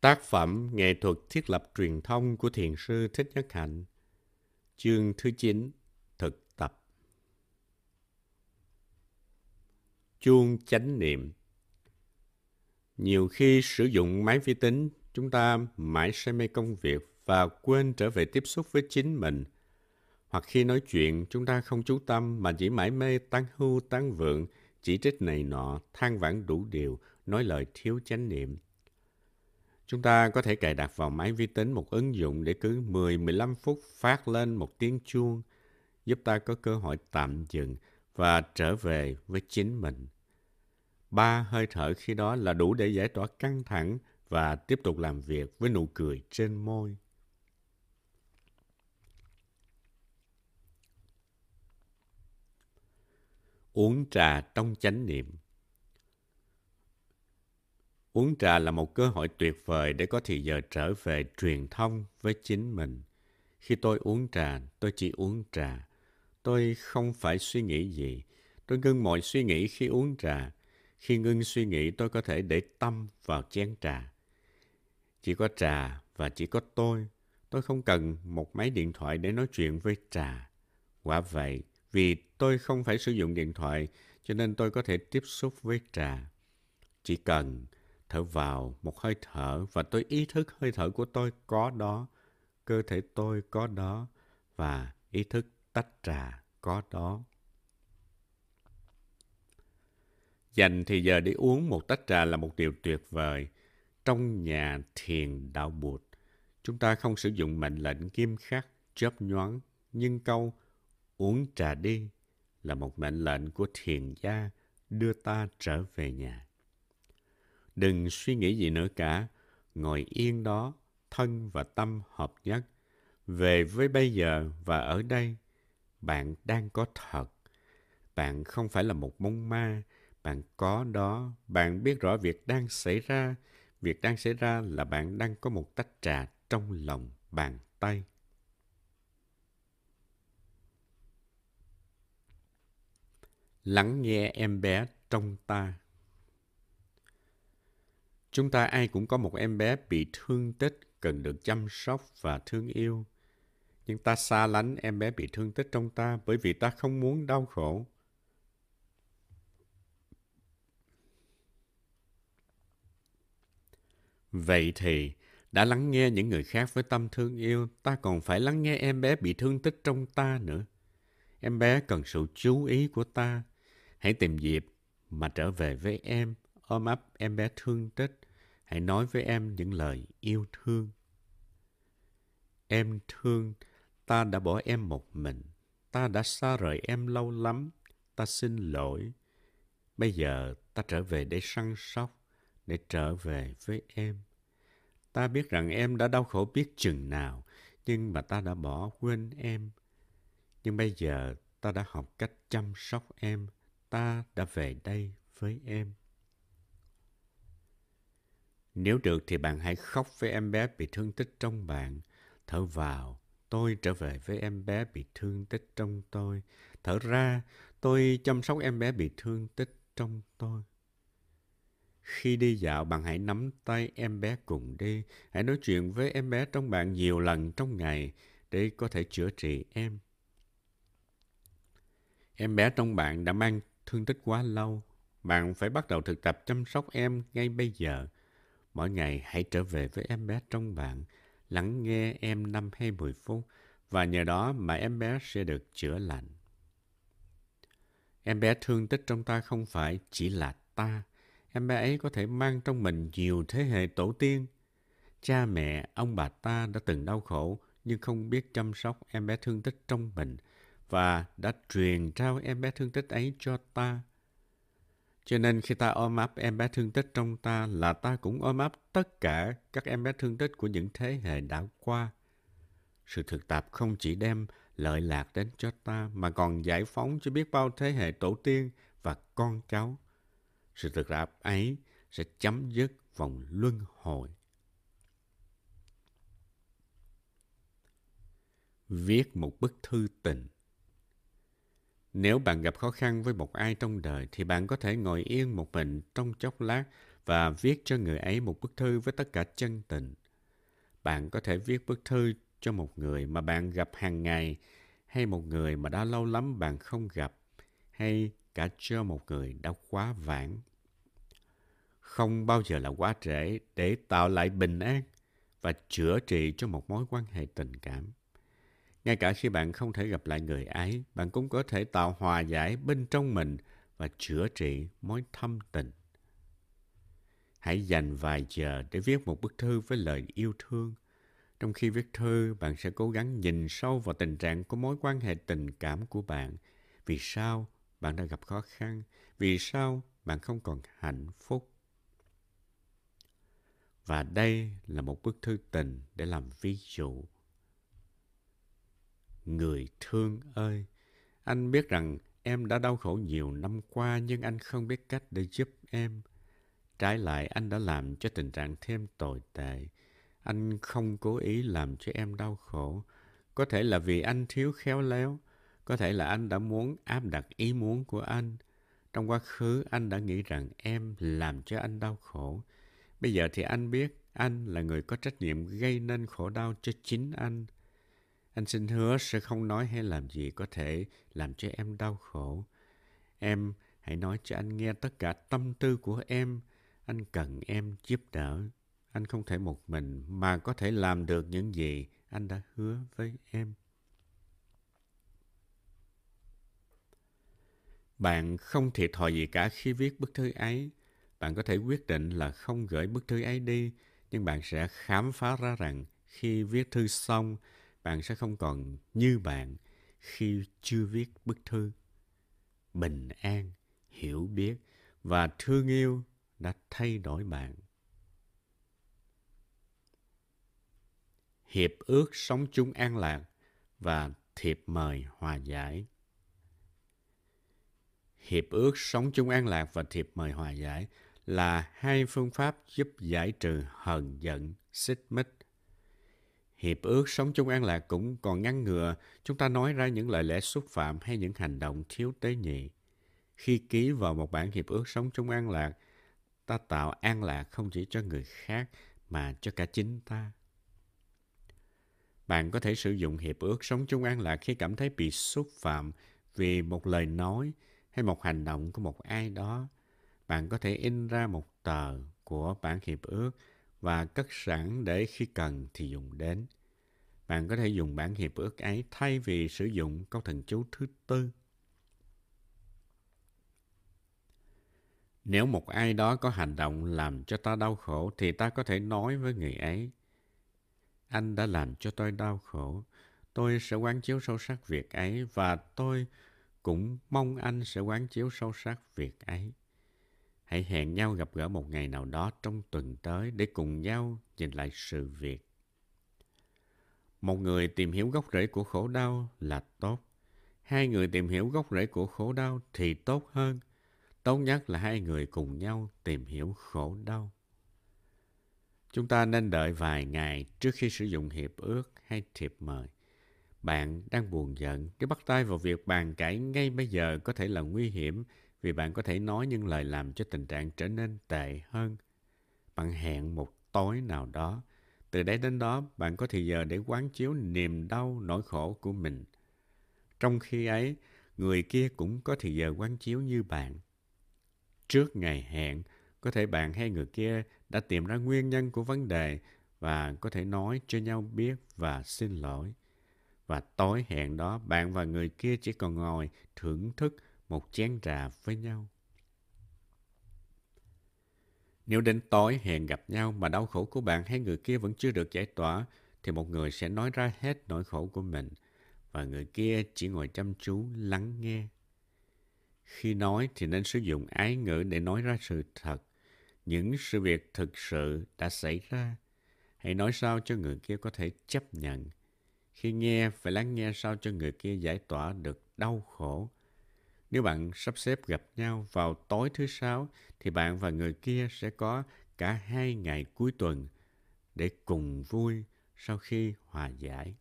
Tác phẩm Nghệ thuật thiết lập truyền thông của Thiền sư Thích Nhất Hạnh Chương thứ 9 Thực tập. Chuông chánh niệm. Nhiều khi sử dụng máy vi tính, chúng ta mãi say mê công việc và quên trở về tiếp xúc với chính mình. Hoặc khi nói chuyện, chúng ta không chú tâm mà chỉ mãi mê tăng hưu tăng vượng, chỉ trích này nọ, than vãn đủ điều, nói lời thiếu chánh niệm – Chúng ta có thể cài đặt vào máy vi tính một ứng dụng để cứ 10-15 phút phát lên một tiếng chuông, giúp ta có cơ hội tạm dừng và trở về với chính mình. Ba hơi thở khi đó là đủ để giải tỏa căng thẳng và tiếp tục làm việc với nụ cười trên môi. Uống trà trong chánh niệm Uống trà là một cơ hội tuyệt vời để có thì giờ trở về truyền thông với chính mình. Khi tôi uống trà, tôi chỉ uống trà. Tôi không phải suy nghĩ gì. Tôi ngưng mọi suy nghĩ khi uống trà. Khi ngưng suy nghĩ, tôi có thể để tâm vào chén trà. Chỉ có trà và chỉ có tôi. Tôi không cần một máy điện thoại để nói chuyện với trà. Quả vậy, vì tôi không phải sử dụng điện thoại, cho nên tôi có thể tiếp xúc với trà. Chỉ cần thở vào một hơi thở và tôi ý thức hơi thở của tôi có đó, cơ thể tôi có đó và ý thức tách trà có đó. Dành thì giờ để uống một tách trà là một điều tuyệt vời. Trong nhà thiền đạo Bụt, chúng ta không sử dụng mệnh lệnh nghiêm khắc, chớp nhoáng, nhưng câu uống trà đi là một mệnh lệnh của thiền gia đưa ta trở về nhà. Đừng suy nghĩ gì nữa cả. Ngồi yên đó, thân và tâm hợp nhất. Về với bây giờ và ở đây. Bạn đang có thật. Bạn không phải là một mông ma. Bạn có đó. Bạn biết rõ việc đang xảy ra. Việc đang xảy ra là bạn đang có một tách trà trong lòng bàn tay. Lắng nghe em bé trong ta. Chúng ta ai cũng có một em bé bị thương tích, cần được chăm sóc và thương yêu. Nhưng ta xa lánh em bé bị thương tích trong ta bởi vì ta không muốn đau khổ. Vậy thì, đã lắng nghe những người khác với tâm thương yêu, ta còn phải lắng nghe em bé bị thương tích trong ta nữa. Em bé cần sự chú ý của ta. Hãy tìm dịp mà trở về với em, ôm ấp em bé thương tích hãy nói với em những lời yêu thương. Em thương, ta đã bỏ em một mình. Ta đã xa rời em lâu lắm. Ta xin lỗi. Bây giờ ta trở về để săn sóc, để trở về với em. Ta biết rằng em đã đau khổ biết chừng nào, nhưng mà ta đã bỏ quên em. Nhưng bây giờ ta đã học cách chăm sóc em. Ta đã về đây với em. Nếu được thì bạn hãy khóc với em bé bị thương tích trong bạn. Thở vào, tôi trở về với em bé bị thương tích trong tôi. Thở ra, tôi chăm sóc em bé bị thương tích trong tôi. Khi đi dạo, bạn hãy nắm tay em bé cùng đi. Hãy nói chuyện với em bé trong bạn nhiều lần trong ngày để có thể chữa trị em. Em bé trong bạn đã mang thương tích quá lâu. Bạn phải bắt đầu thực tập chăm sóc em ngay bây giờ. Mỗi ngày hãy trở về với em bé trong bạn, lắng nghe em 5 hay 10 phút và nhờ đó mà em bé sẽ được chữa lành. Em bé thương tích trong ta không phải chỉ là ta. Em bé ấy có thể mang trong mình nhiều thế hệ tổ tiên. Cha mẹ, ông bà ta đã từng đau khổ nhưng không biết chăm sóc em bé thương tích trong mình và đã truyền trao em bé thương tích ấy cho ta. Cho nên khi ta ôm ấp em bé thương tích trong ta là ta cũng ôm ấp tất cả các em bé thương tích của những thế hệ đã qua. Sự thực tập không chỉ đem lợi lạc đến cho ta, mà còn giải phóng cho biết bao thế hệ tổ tiên và con cháu. Sự thực tập ấy sẽ chấm dứt vòng luân hồi. Viết một bức thư tình nếu bạn gặp khó khăn với một ai trong đời thì bạn có thể ngồi yên một mình trong chốc lát và viết cho người ấy một bức thư với tất cả chân tình. Bạn có thể viết bức thư cho một người mà bạn gặp hàng ngày, hay một người mà đã lâu lắm bạn không gặp, hay cả cho một người đã quá vãng. Không bao giờ là quá trễ để tạo lại bình an và chữa trị cho một mối quan hệ tình cảm. Ngay cả khi bạn không thể gặp lại người ấy, bạn cũng có thể tạo hòa giải bên trong mình và chữa trị mối thâm tình. Hãy dành vài giờ để viết một bức thư với lời yêu thương. Trong khi viết thư, bạn sẽ cố gắng nhìn sâu vào tình trạng của mối quan hệ tình cảm của bạn. Vì sao bạn đã gặp khó khăn? Vì sao bạn không còn hạnh phúc? Và đây là một bức thư tình để làm ví dụ. Người thương ơi, anh biết rằng em đã đau khổ nhiều năm qua nhưng anh không biết cách để giúp em. Trái lại anh đã làm cho tình trạng thêm tồi tệ. Anh không cố ý làm cho em đau khổ. Có thể là vì anh thiếu khéo léo. Có thể là anh đã muốn áp đặt ý muốn của anh. Trong quá khứ anh đã nghĩ rằng em làm cho anh đau khổ. Bây giờ thì anh biết anh là người có trách nhiệm gây nên khổ đau cho chính anh. Anh xin hứa sẽ không nói hay làm gì có thể làm cho em đau khổ. Em hãy nói cho anh nghe tất cả tâm tư của em. Anh cần em giúp đỡ. Anh không thể một mình mà có thể làm được những gì anh đã hứa với em. Bạn không thiệt thòi gì cả khi viết bức thư ấy. Bạn có thể quyết định là không gửi bức thư ấy đi, nhưng bạn sẽ khám phá ra rằng khi viết thư xong, bạn sẽ không còn như bạn khi chưa viết bức thư. Bình an, hiểu biết và thương yêu đã thay đổi bạn. Hiệp ước sống chung an lạc và thiệp mời hòa giải. Hiệp ước sống chung an lạc và thiệp mời hòa giải là hai phương pháp giúp giải trừ hờn giận, xích mích Hiệp ước sống chung an lạc cũng còn ngăn ngừa chúng ta nói ra những lời lẽ xúc phạm hay những hành động thiếu tế nhị. Khi ký vào một bản hiệp ước sống chung an lạc, ta tạo an lạc không chỉ cho người khác mà cho cả chính ta. Bạn có thể sử dụng hiệp ước sống chung an lạc khi cảm thấy bị xúc phạm vì một lời nói hay một hành động của một ai đó. Bạn có thể in ra một tờ của bản hiệp ước và cất sẵn để khi cần thì dùng đến. Bạn có thể dùng bản hiệp ước ấy thay vì sử dụng câu thần chú thứ tư. Nếu một ai đó có hành động làm cho ta đau khổ thì ta có thể nói với người ấy. Anh đã làm cho tôi đau khổ. Tôi sẽ quán chiếu sâu sắc việc ấy và tôi cũng mong anh sẽ quán chiếu sâu sắc việc ấy. Hãy hẹn nhau gặp gỡ một ngày nào đó trong tuần tới để cùng nhau nhìn lại sự việc. Một người tìm hiểu gốc rễ của khổ đau là tốt. Hai người tìm hiểu gốc rễ của khổ đau thì tốt hơn. Tốt nhất là hai người cùng nhau tìm hiểu khổ đau. Chúng ta nên đợi vài ngày trước khi sử dụng hiệp ước hay thiệp mời. Bạn đang buồn giận, cái bắt tay vào việc bàn cãi ngay bây giờ có thể là nguy hiểm vì bạn có thể nói những lời làm cho tình trạng trở nên tệ hơn. Bạn hẹn một tối nào đó. Từ đây đến đó, bạn có thời giờ để quán chiếu niềm đau, nỗi khổ của mình. Trong khi ấy, người kia cũng có thời giờ quán chiếu như bạn. Trước ngày hẹn, có thể bạn hay người kia đã tìm ra nguyên nhân của vấn đề và có thể nói cho nhau biết và xin lỗi. Và tối hẹn đó, bạn và người kia chỉ còn ngồi thưởng thức một chén trà với nhau. Nếu đến tối hẹn gặp nhau mà đau khổ của bạn hay người kia vẫn chưa được giải tỏa, thì một người sẽ nói ra hết nỗi khổ của mình và người kia chỉ ngồi chăm chú lắng nghe. Khi nói thì nên sử dụng ái ngữ để nói ra sự thật, những sự việc thực sự đã xảy ra. Hãy nói sao cho người kia có thể chấp nhận. Khi nghe, phải lắng nghe sao cho người kia giải tỏa được đau khổ nếu bạn sắp xếp gặp nhau vào tối thứ sáu, thì bạn và người kia sẽ có cả hai ngày cuối tuần để cùng vui sau khi hòa giải.